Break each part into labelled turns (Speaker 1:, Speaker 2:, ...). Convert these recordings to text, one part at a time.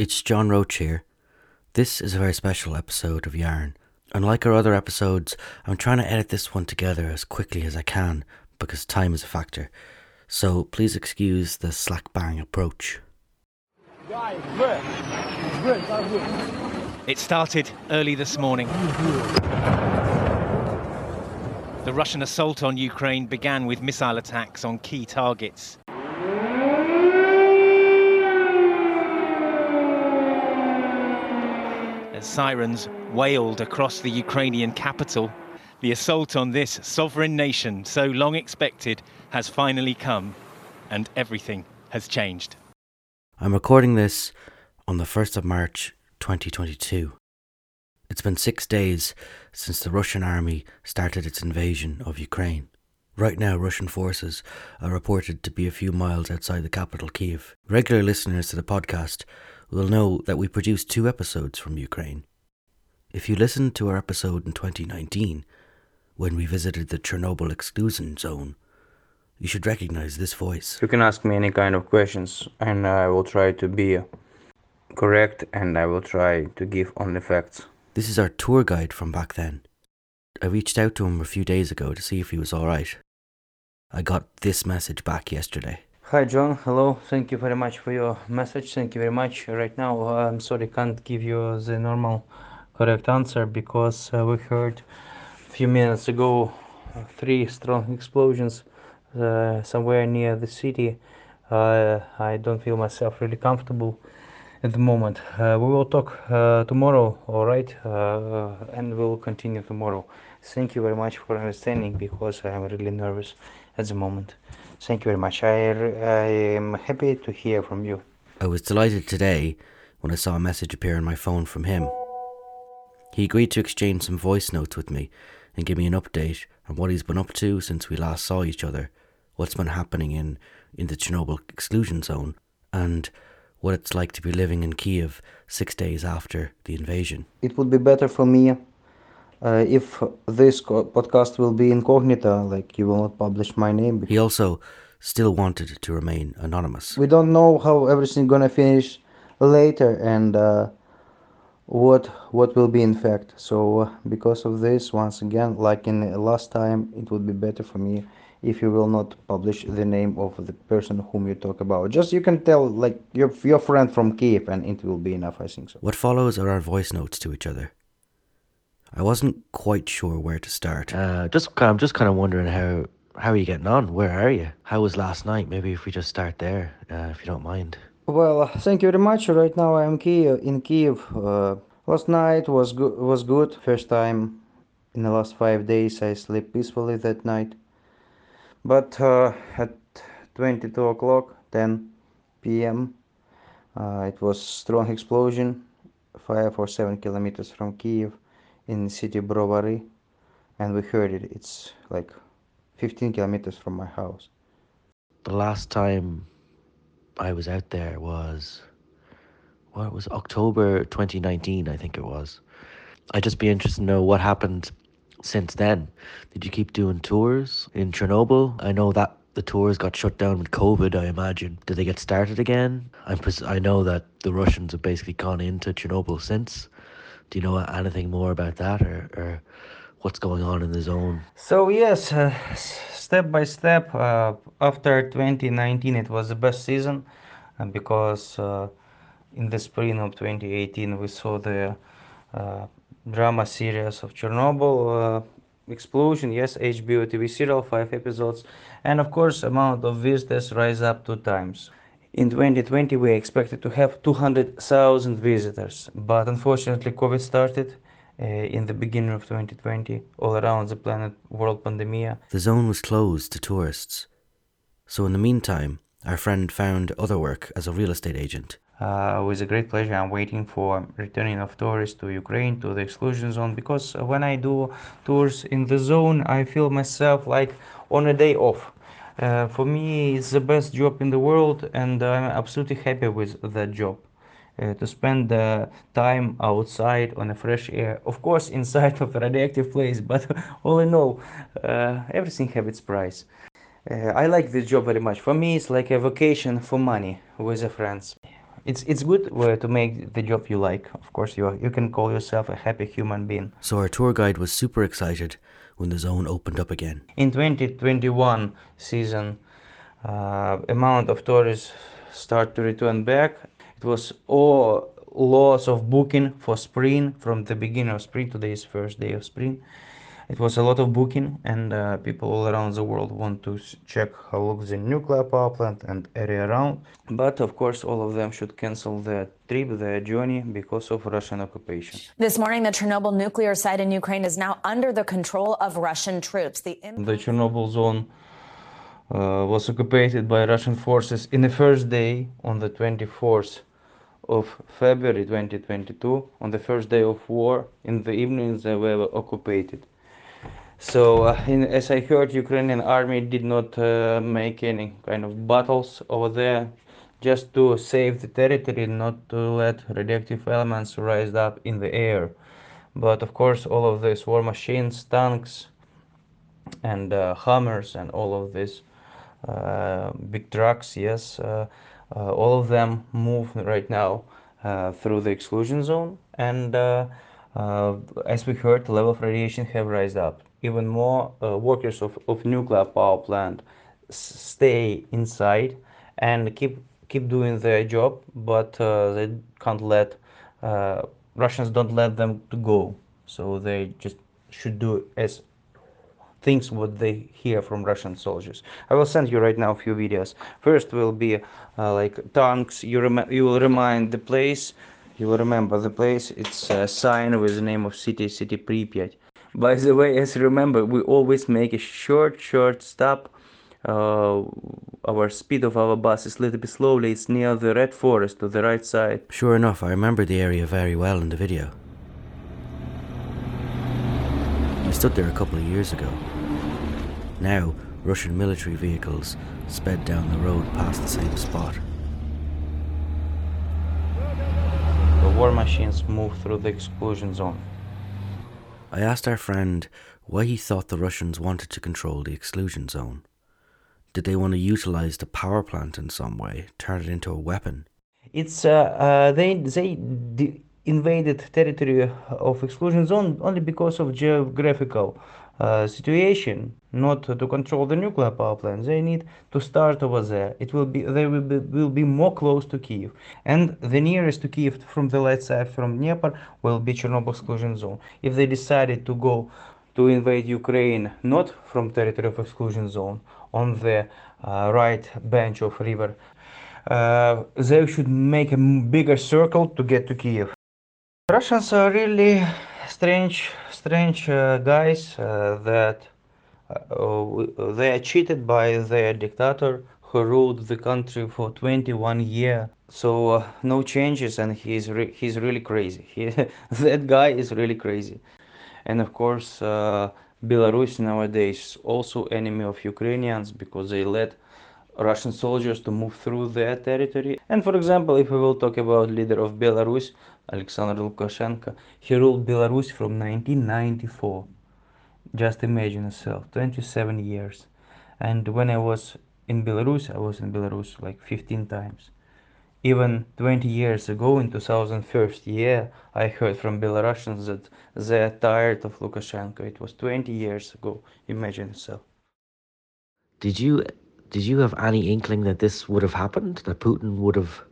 Speaker 1: It's John Roach here. This is a very special episode of Yarn. Unlike our other episodes, I'm trying to edit this one together as quickly as I can because time is a factor. So please excuse the slack bang approach.
Speaker 2: It started early this morning. The Russian assault on Ukraine began with missile attacks on key targets. As sirens wailed across the Ukrainian capital, the assault on this sovereign nation, so long expected, has finally come, and everything has changed.
Speaker 1: I'm recording this on the 1st of March 2022. It's been six days since the Russian army started its invasion of Ukraine. Right now, Russian forces are reported to be a few miles outside the capital, Kiev. Regular listeners to the podcast will know that we produced two episodes from Ukraine. If you listened to our episode in 2019, when we visited the Chernobyl exclusion zone, you should recognize this voice.
Speaker 3: You can ask me any kind of questions, and I will try to be correct and I will try to give only facts.
Speaker 1: This is our tour guide from back then. I reached out to him a few days ago to see if he was alright. I got this message back yesterday.
Speaker 3: Hi John, hello. Thank you very much for your message. Thank you very much. Right now, uh, I'm sorry, can't give you the normal correct answer because uh, we heard a few minutes ago uh, three strong explosions uh, somewhere near the city. Uh, I don't feel myself really comfortable at the moment. Uh, we will talk uh, tomorrow, all right? Uh, and we will continue tomorrow. Thank you very much for understanding because I am really nervous at the moment. Thank you very much. I, I am happy to hear from you.
Speaker 1: I was delighted today when I saw a message appear on my phone from him. He agreed to exchange some voice notes with me and give me an update on what he's been up to since we last saw each other, what's been happening in, in the Chernobyl exclusion zone, and what it's like to be living in Kiev six days after the invasion.
Speaker 3: It would be better for me if this podcast will be incognito, like you will not publish my name.
Speaker 1: He also still wanted to remain anonymous.
Speaker 3: We don't know how everything gonna finish later and uh, what what will be in fact. So uh, because of this, once again, like in the last time, it would be better for me if you will not publish the name of the person whom you talk about. Just you can tell like your your friend from Kiev, and it will be enough. I think so.
Speaker 1: What follows are our voice notes to each other. I wasn't quite sure where to start.
Speaker 4: Uh, just I'm just kind of wondering how how are you getting on? Where are you? How was last night? Maybe if we just start there, uh, if you don't mind.
Speaker 3: Well, uh, thank you very much. Right now I am Kiev in Kiev. Uh, last night was good. Was good. First time in the last five days I sleep peacefully that night. But uh, at 22 o'clock, 10 p.m., uh, it was strong explosion, five or seven kilometers from Kiev, in city Brovary, and we heard it. It's like 15 kilometers from my house.
Speaker 4: The last time I was out there was what was October 2019, I think it was. I'd just be interested to know what happened since then. Did you keep doing tours in Chernobyl? I know that the tours got shut down with COVID, I imagine. Did they get started again? I'm pres- I know that the Russians have basically gone into Chernobyl since. Do you know anything more about that or, or what's going on in the zone?
Speaker 3: So yes, uh, step by step. Uh, after 2019, it was the best season, uh, because uh, in the spring of 2018 we saw the uh, drama series of Chernobyl uh, explosion. Yes, HBO TV serial, five episodes, and of course, amount of visitors rise up two times. In 2020, we expected to have 200,000 visitors, but unfortunately, COVID started uh, in the beginning of 2020 all around the planet, world pandemic.
Speaker 1: The zone was closed to tourists. So, in the meantime, our friend found other work as a real estate agent.
Speaker 3: Uh, with a great pleasure, I'm waiting for returning of tourists to Ukraine to the exclusion zone because when I do tours in the zone, I feel myself like on a day off. Uh, for me, it's the best job in the world, and I'm absolutely happy with that job. Uh, to spend the time outside on a fresh air, of course, inside of a radioactive place, but all in all, uh, everything have its price. Uh, I like this job very much. For me, it's like a vacation for money with the friends. it's it's good uh, to make the job you like. Of course, you you can call yourself a happy human being.
Speaker 1: So our tour guide was super excited when the zone opened up again.
Speaker 3: In 2021 season, uh, amount of tourists start to return back. It was all loss of booking for spring from the beginning of spring. Today is first day of spring it was a lot of booking and uh, people all around the world want to check how looks the nuclear power plant and area around. But of course all of them should cancel their trip their journey because of russian occupation.
Speaker 5: This morning the chernobyl nuclear site in ukraine is now under the control of russian troops. The,
Speaker 3: the chernobyl zone uh, was occupied by russian forces in the first day on the 24th of February 2022, on the first day of war, in the evening they were occupied. So, uh, in, as I heard, Ukrainian army did not uh, make any kind of battles over there, just to save the territory, not to let radioactive elements rise up in the air. But of course, all of these war machines, tanks, and uh, Hummers, and all of these uh, big trucks, yes, uh, uh, all of them move right now through the exclusion zone, and as we heard, the level of radiation have rise up even more uh, workers of, of nuclear power plant stay inside and keep keep doing their job, but uh, they can't let uh, Russians don't let them to go. So they just should do as things what they hear from Russian soldiers. I will send you right now a few videos. First will be uh, like tanks. You rem- you will remind the place. You will remember the place. It's a sign with the name of city, city Pripyat. By the way, as you remember, we always make a short, short stop. Uh, our speed of our bus is a little bit slowly. It's near the red forest to the right side.
Speaker 1: Sure enough, I remember the area very well in the video. I stood there a couple of years ago. Now, Russian military vehicles sped down the road past the same spot.
Speaker 3: The war machines move through the exclusion zone.
Speaker 1: I asked our friend why he thought the Russians wanted to control the exclusion zone. Did they want to utilize the power plant in some way, turn it into a weapon?
Speaker 3: It's uh, uh, they they invaded territory of exclusion zone only because of geographical uh, situation, not to control the nuclear power plant. They need to start over there. It will be they will be, will be more close to Kiev, and the nearest to Kiev from the left side from Dnieper will be Chernobyl exclusion zone. If they decided to go to invade Ukraine not from territory of exclusion zone on the uh, right bench of river, uh, they should make a bigger circle to get to Kiev. Russians are really strange, strange uh, guys uh, that uh, they are cheated by their dictator who ruled the country for 21 years. So uh, no changes, and he's re- he's really crazy. He, that guy is really crazy, and of course, uh, Belarus nowadays also enemy of Ukrainians because they let Russian soldiers to move through their territory. And for example, if we will talk about leader of Belarus, Alexander Lukashenko, he ruled Belarus from 1994. Just imagine yourself, 27 years. And when I was in Belarus, I was in Belarus like 15 times. Even 20 years ago, in 2001 year, I heard from Belarusians that they are tired of Lukashenko. It was 20 years ago. Imagine yourself.
Speaker 4: Did you did you have any inkling that this would have happened? That Putin would have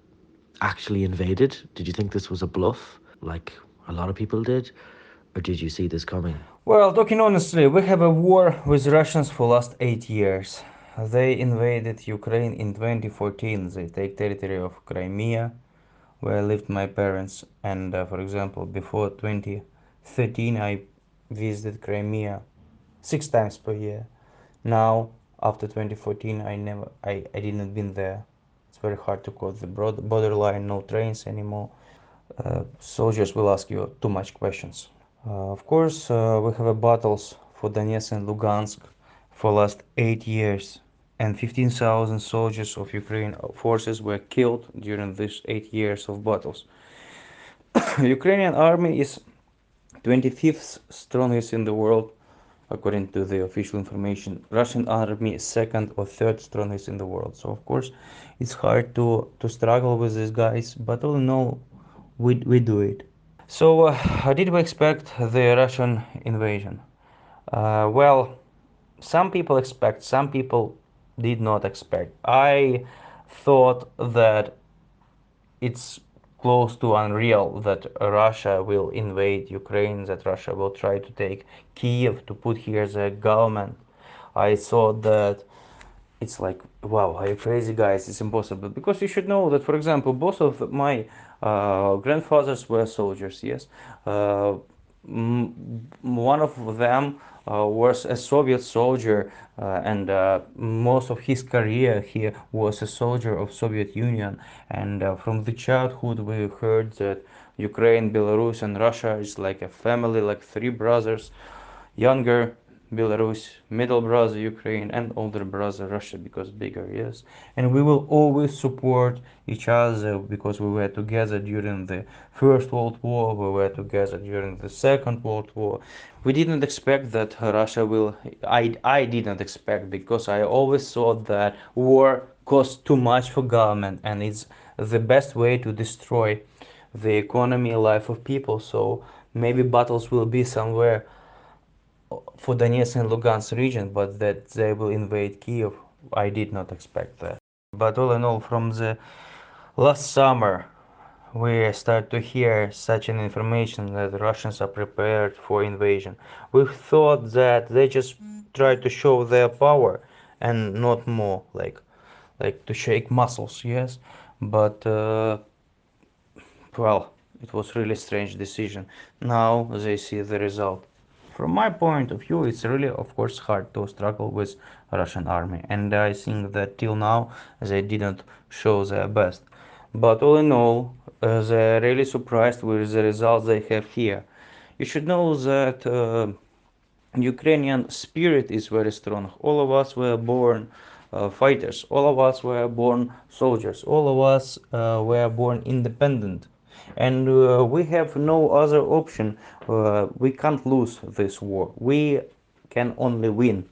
Speaker 4: actually invaded? Did you think this was a bluff, like a lot of people did, or did you see this coming?
Speaker 3: Well, talking honestly, we have a war with Russians for last eight years. They invaded Ukraine in 2014. They take territory of Crimea, where I lived my parents. And uh, for example, before 2013, I visited Crimea six times per year. Now, after 2014, I never, I, I didn't been there. It's very hard to cross the borderline, no trains anymore. Uh, soldiers will ask you too much questions. Uh, of course, uh, we have battles for Donetsk and Lugansk for the last eight years, and 15,000 soldiers of Ukraine forces were killed during these eight years of battles. Ukrainian army is 25th strongest in the world according to the official information. Russian army is second or third strongest in the world. So of course, it's hard to to struggle with these guys, but all in all, we we do it. So uh, how did we expect the Russian invasion? Uh, well, some people expect, some people did not expect. I thought that it's close to unreal that Russia will invade Ukraine, that Russia will try to take Kiev to put here the government. I thought that it's like, wow, are you crazy guys? It's impossible. Because you should know that, for example, both of my uh, grandfathers were soldiers, yes. Uh, one of them uh, was a Soviet soldier, uh, and uh, most of his career he was a soldier of Soviet Union. And from the childhood, we heard that Ukraine, Belarus, and Russia is like a family, like three brothers, younger Belarus, middle brother Ukraine, and older brother Russia because bigger, yes. And we will always support each other because we were together during the First World War, we were together during the Second World War. We didn't expect that Russia will, I, I didn't expect because I always thought that war costs too much for government and it's the best way to destroy the economy, life of people. So maybe battles will be somewhere for Donetsk and Lugansk region, but that they will invade Kiev, I did not expect that. But all in all, from the last summer, we start to hear such an information that Russians are prepared for invasion. We thought that they just try to show their power and not more, like, like to shake muscles, yes. But uh, well, it was really strange decision. Now they see the result from my point of view it's really of course hard to struggle with russian army and i think that till now they didn't show their best. But all in all uh, they're really surprised with the results they have here. You should know that uh, ukrainian spirit is very strong. All of us were born uh, fighters. All of us were born soldiers. All of us uh, were born independent and uh, we have no other option. Uh, we can't lose this war. We can only win.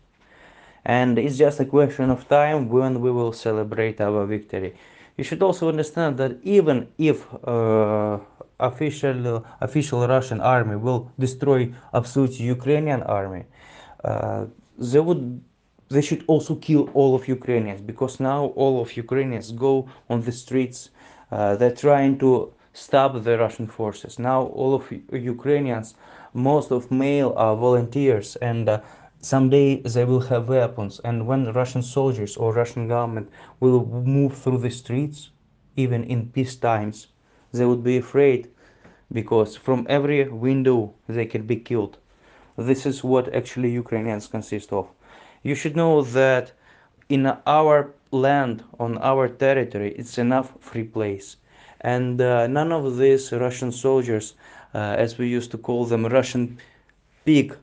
Speaker 3: And it's just a question of time when we will celebrate our victory. You should also understand that even if uh, official official russian army will destroy absolute ukrainian army uh, they would they should also kill all of ukrainians because now all of ukrainians go on the streets uh, they're trying to stop the Russian forces. Now all of Ukrainians, most of male are volunteers and uh, someday they will have weapons and when Russian soldiers or Russian government will move through the streets, even in peace times, they would be afraid because from every window they can be killed. This is what actually Ukrainians consist of. You should know that in our land, on our territory, it's enough free place and uh, none of these Russian soldiers, uh, as we used to call them, Russian pig,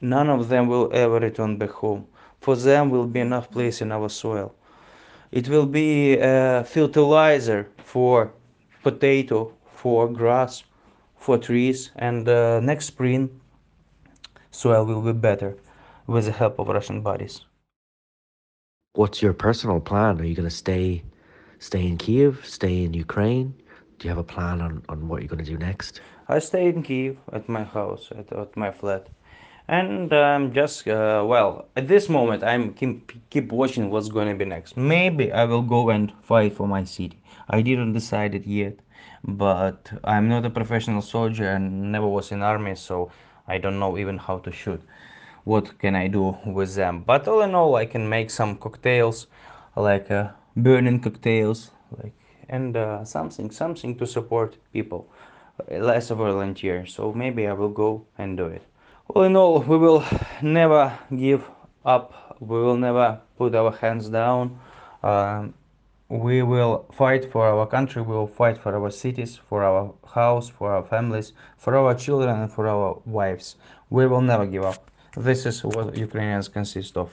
Speaker 3: none of them will ever return back home. For them will be enough place in our soil. It will be a fertilizer for potato, for grass, for trees, and uh, next spring soil will be better with the help of Russian bodies.
Speaker 4: What's your personal plan? Are you going to stay stay in Kiev, stay in Ukraine? Do you have a plan on, on what you're going to do next?
Speaker 3: I stay in Kiev at my house, at, at my flat. And I'm just, uh, well, at this moment, I'm keep, keep watching what's going to be next. Maybe I will go and fight for my city. I didn't decide it yet, but I'm not a professional soldier and never was in army, so I don't know even how to shoot. What can I do with them? But all in all, I can make some cocktails, like uh, burning cocktails, like and uh, something something to support people less of a volunteer. So maybe i will go and do it. All in all we will never give up. We will never put our hands down. Um, we will fight for our country. We will fight for our cities for our house for our families for our children and for our wives. We will never give up. This is what ukrainians consist of.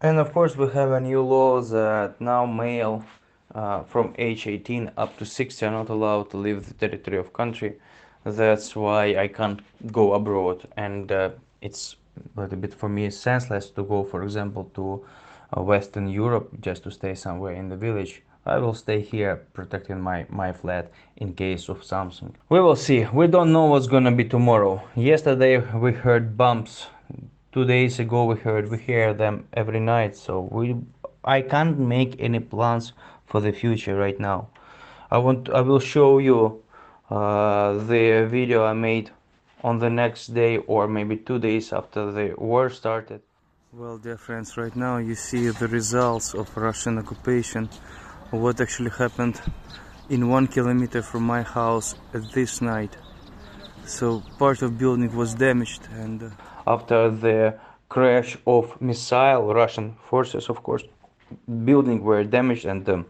Speaker 3: And of course we have a new law that now male uh, from age 18 up to 60 are not allowed to leave the territory of country that's why i can't go abroad and uh, it's a little bit for me senseless to go, for example, to uh, Western Europe just to stay somewhere in the village. I will stay here protecting my, my flat in case of something. We will see. We don't know what's gonna be tomorrow. Yesterday we heard bumps. Two days ago we heard we hear them every night. So we I can't make any plans for the future right now. I want I will show you uh, the video I made on the next day or maybe two days after the war started. Well, dear friends, right now you see the results of Russian occupation, what actually happened in one kilometer from my house at this night. So part of building was damaged and uh, after the crash of missile, Russian forces, of course, building were damaged and um,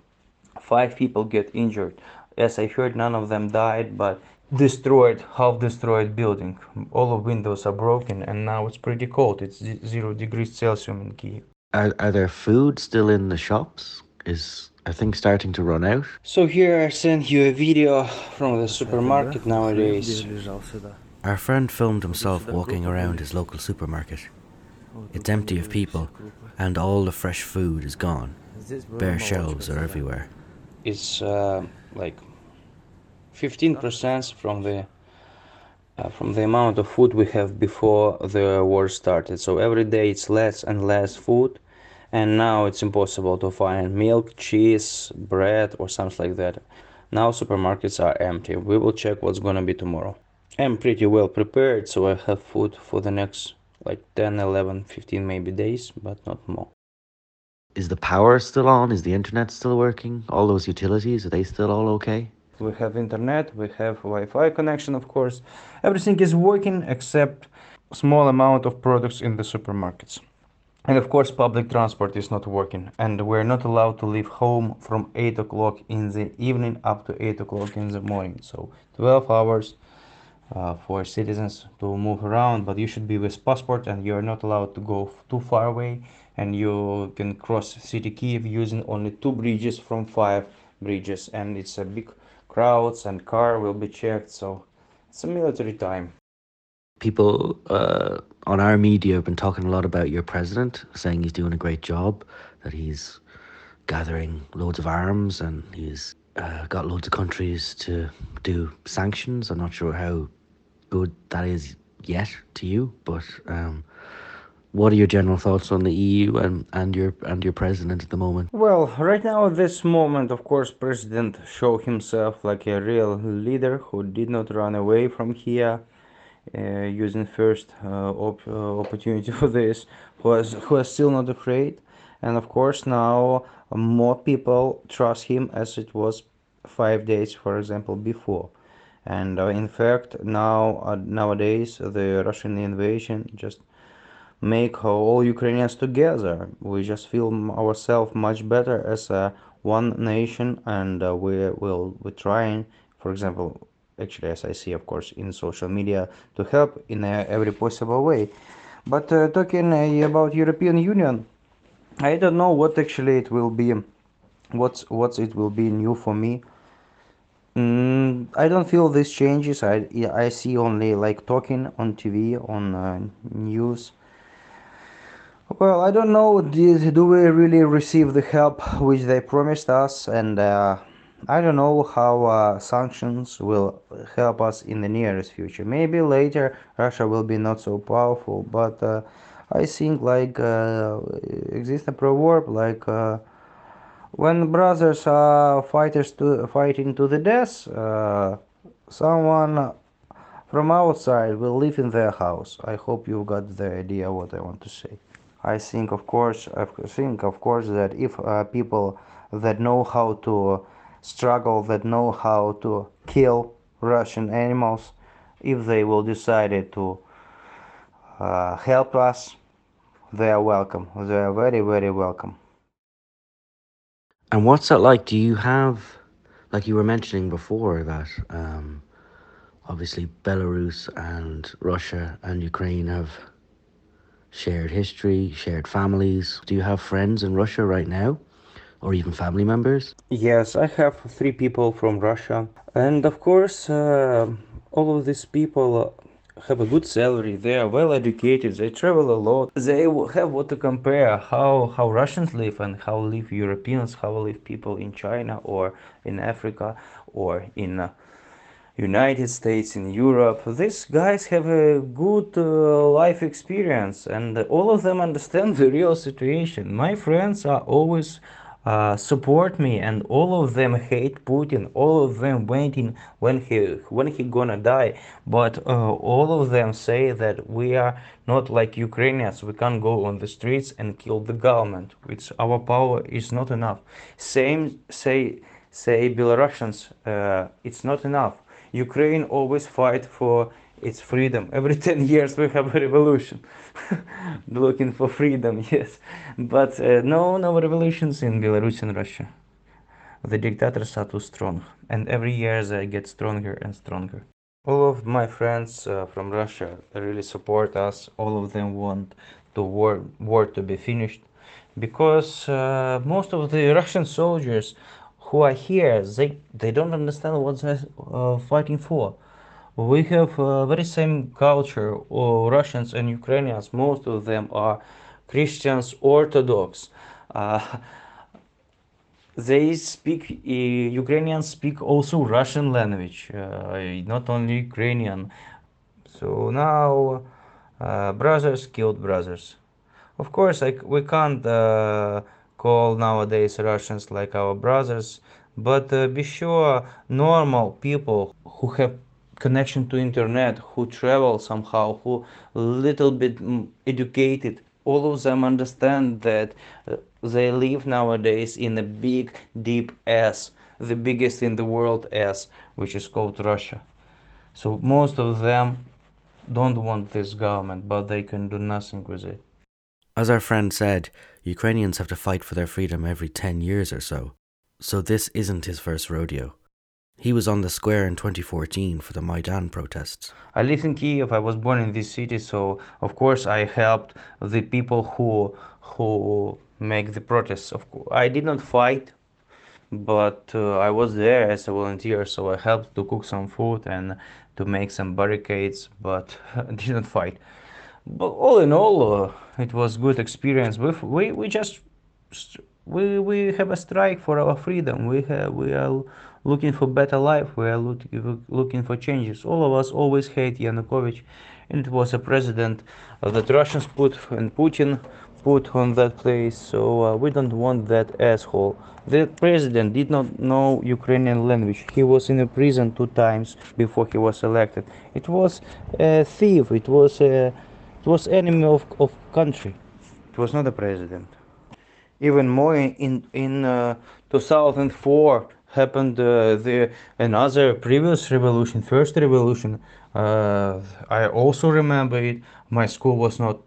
Speaker 3: five people get injured. As I heard, none of them died, but destroyed, half destroyed building. All of windows are broken, and now it's pretty cold. It's zero degrees Celsius in Kiev.
Speaker 4: Are, are there food still in the shops? Is I think starting to run out?
Speaker 3: So here I sent you a video from the supermarket nowadays.
Speaker 1: Our friend filmed himself walking around his local supermarket. It's empty of people, and all the fresh food is gone. Bare shelves are everywhere.
Speaker 3: It's uh, like 15% from the uh, from the amount of food we have before the war started. So every day it's less and less food, and now it's impossible to find milk, cheese, bread, or something like that. Now supermarkets are empty. We will check what's gonna be tomorrow. I'm pretty well prepared, so I have food for the next like 10, 11, 15 maybe days, but not more.
Speaker 4: Is the power still on? Is the internet still working? All those utilities, are they still all okay?
Speaker 3: we have internet we have wi-fi connection of course everything is working except small amount of products in the supermarkets and of course public transport is not working and we're not allowed to leave home from 8 o'clock in the evening up to 8 o'clock in the morning so 12 hours uh, for citizens to move around but you should be with passport and you're not allowed to go too far away and you can cross city kiev using only two bridges from five bridges and it's a big crowds and car will be checked. So it's a military time.
Speaker 4: People uh, on our media have been talking a lot about your president, saying he's doing a great job, that he's gathering loads of arms and he's uh, got loads of countries to do sanctions. I'm not sure how good that is yet to you, but um, what are your general thoughts on the EU and, and your and your president at the moment?
Speaker 3: Well, right now at this moment, of course, president show himself like a real leader who did not run away from here, uh, using first uh, op- uh, opportunity for this, who is who is still not afraid, and of course now more people trust him as it was five days, for example, before. And uh, in fact, now uh, nowadays the Russian invasion just make all Ukrainians together. We just feel ourselves much better as a one nation, and uh, we will be trying, for example, actually as I see, of course, in social media, to help in uh, every possible way. But uh, talking uh, about European Union, I don't know what actually it will be, what's what it will be new for me. Mm, I don't feel these changes. I I see only like talking on TV on uh, news well, I don't know. Did, do we really receive the help which they promised us? And uh, I don't know how uh, sanctions will help us in the nearest future. Maybe later Russia will be not so powerful, but uh, I think like uh, exists a proverb like uh, when brothers are fighters to fighting to the death, uh, someone from outside will live in their house. I hope you got the idea what I want to say. I think, of course, I think, of course, that if uh, people that know how to struggle, that know how to kill Russian animals, if they will decide to uh, help us, they are welcome. They are very, very welcome.
Speaker 4: And what's that like? Do you have, like you were mentioning before, that um, obviously Belarus and Russia and Ukraine have shared history, shared families. Do you have friends in Russia right now? Or even family members?
Speaker 3: Yes, I have three people from Russia. And of course, uh, all of these people have a good salary. They are well educated. They travel a lot. They have what to compare how how Russians live and how live Europeans, how live people in China or in Africa or in. Uh, United States, in Europe. These guys have a good uh, life experience and all of them understand the real situation. My friends are always uh, support me and all of them hate Putin. All of them waiting when he when he gonna die. But uh, all of them say that we are not like Ukrainians. We can't go on the streets and kill the government. Which our power is not enough. Same say say Belarusians. Uh, it's not enough Ukraine always fight for its freedom. Every 10 years we have a revolution. Looking for freedom, yes. But uh, no, no revolutions in Belarus and Russia. The dictators are too strong. And every year they get stronger and stronger. All of my friends uh, from Russia really support us. All of them want the war, war to be finished. Because uh, most of the Russian soldiers who are here, they, they don't understand what they're uh, fighting for. We have uh, very same culture, or Russians and Ukrainians, most of them are Christians, Orthodox. Uh, they speak, uh, Ukrainians speak also Russian language, uh, not only Ukrainian. So now, uh, brothers killed brothers. Of course, like, we can't call nowadays Russians like our brothers, but uh, be sure normal people who have connection to internet, who travel somehow, who little bit mm, educated, all of them understand that uh, they live nowadays in a big, deep S, the biggest in the world S, which is called Russia. So most of them don't want this government, but they can do nothing with it.
Speaker 1: As our friend said, Ukrainians have to fight for their freedom every 10 years or so, so this isn't his first rodeo. He was on the square in 2014 for the Maidan protests.
Speaker 3: I live in Kiev. I was born in this city, so of course I helped the people who who make the protests. Of course, I did not fight, but uh, I was there as a volunteer, so I helped to cook some food and to make some barricades, but did not fight but all in all, uh, it was good experience. We we we just we we have a strike for our freedom. We have we are looking for better life. We are looking looking for changes. All of us always hate Yanukovych, and it was a president that Russians put and Putin put on that place. So uh, we don't want that asshole. The president did not know Ukrainian language. He was in a prison two times before he was elected. It was a thief. It was a it was enemy of, of country. It was not a president. Even more in in uh, 2004 happened uh, the another previous revolution, first revolution. Uh, I also remember it. My school was not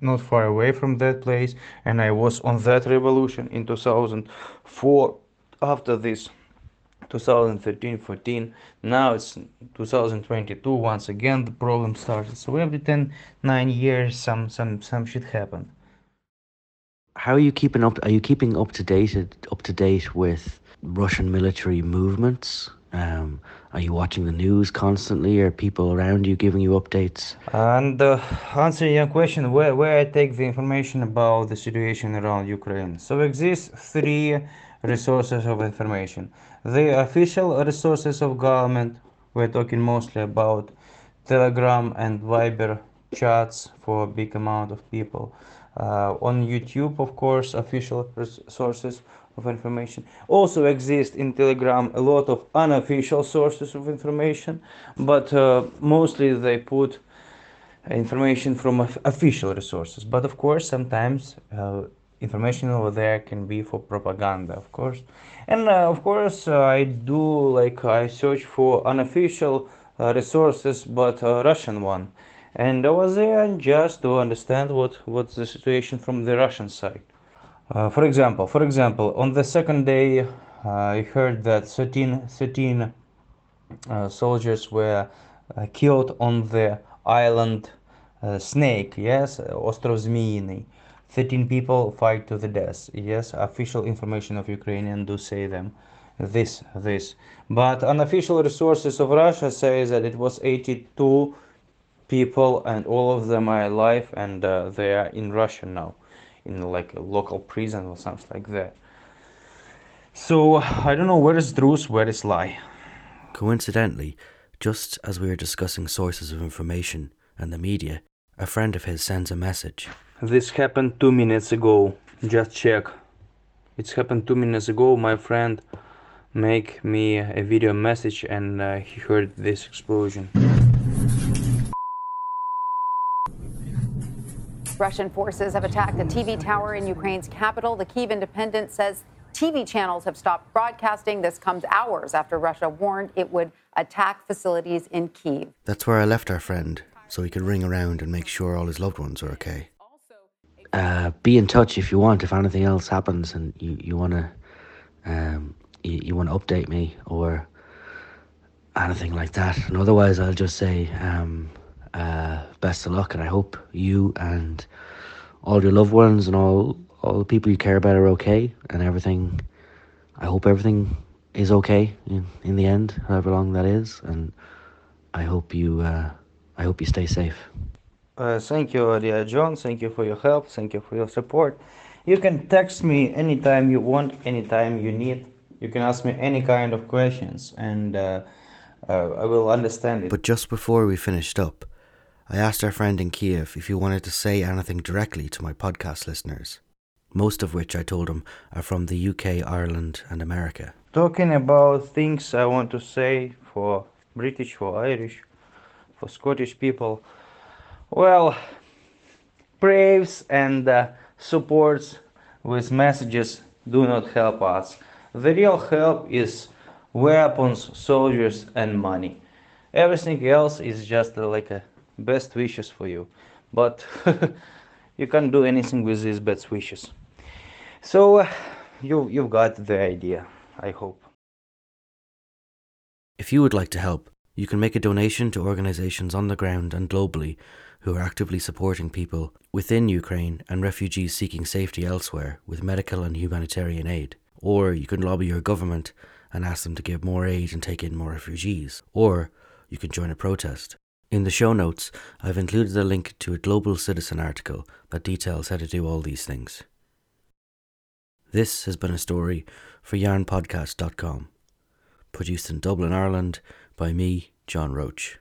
Speaker 3: not far away from that place, and I was on that revolution in 2004. After this 2013 14 now it's 2022 once again the problem started. So every 10 9 years some some some shit happened.
Speaker 4: How are you keeping up are you keeping up to date up to date with russian military movements? Um, are you watching the news constantly? Are people around you giving you updates?
Speaker 3: And uh, answering your question where, where i take the information about the situation around ukraine. So exist three resources of information the official resources of government, we're talking mostly about Telegram and Viber chats for a big amount of people. Uh, on YouTube, of course, official sources of information. Also exist in Telegram a lot of unofficial sources of information, but uh, mostly they put information from official resources. But of course, sometimes uh, information over there can be for propaganda, of course. And uh, of course uh, i do like i search for unofficial uh, resources but uh, russian one. And i was there just to understand what what's the situation from the russian side. Uh, for example for example on the second day uh, i heard that 13 13 soldiers were killed on the island snake yes ostrov zmiyny 13 people fight to the death. Yes, official information of Ukrainian do say them this, this. But unofficial resources of Russia say that it was 82 people, and all of them are alive, and uh, they are in Russia now, in like a local prison or something like that. So I don't know where is truth, where is lie.
Speaker 1: Coincidentally, just as we were discussing sources of information and the media, a friend of his sends a message.
Speaker 3: This happened two minutes ago. Just check. It's happened two minutes ago. My friend make me a video message and uh, he heard this explosion.
Speaker 6: Russian forces have attacked a TV tower in Ukraine's capital. The Kiev Independent says TV channels have stopped broadcasting. This comes hours after Russia warned it would attack facilities in Kiev.
Speaker 1: That's where I left our friend, so he could ring around and make sure all his loved ones are okay.
Speaker 4: Uh, be in touch if you want. If anything else happens and you you wanna um, you, you want to update me or anything like that. And otherwise, I'll just say um, uh, best of luck, and I hope you and all your loved ones and all all the people you care about are okay, and everything. I hope everything is okay in, in the end, however long that is, and I hope you uh, I hope you stay safe.
Speaker 3: Uh, thank you, dear John. Thank you for your help. Thank you for your support. You can text me anytime you want, anytime you need. You can ask me any kind of questions, and uh, uh, I will understand it.
Speaker 1: But just before we finished up, I asked our friend in Kiev if he wanted to say anything directly to my podcast listeners, most of which I told him are from the UK, Ireland, and America.
Speaker 3: Talking about things I want to say for British, for Irish, for Scottish people. Well, praise and uh, supports with messages do not help us. The real help is weapons, soldiers, and money. Everything else is just uh, like a best wishes for you, but you can't do anything with these best wishes. So uh, you you've got the idea. I hope.
Speaker 1: If you would like to help, you can make a donation to organisations on the ground and globally who are actively supporting people within Ukraine and refugees seeking safety elsewhere with medical and humanitarian aid. Or you can lobby your government and ask them to give more aid and take in more refugees. Or you can join a protest. In the show notes, I've included a link to a Global Citizen article that details how to do all these things. This has been a story for yarnpodcast.com, produced in Dublin, Ireland by me, John Roach.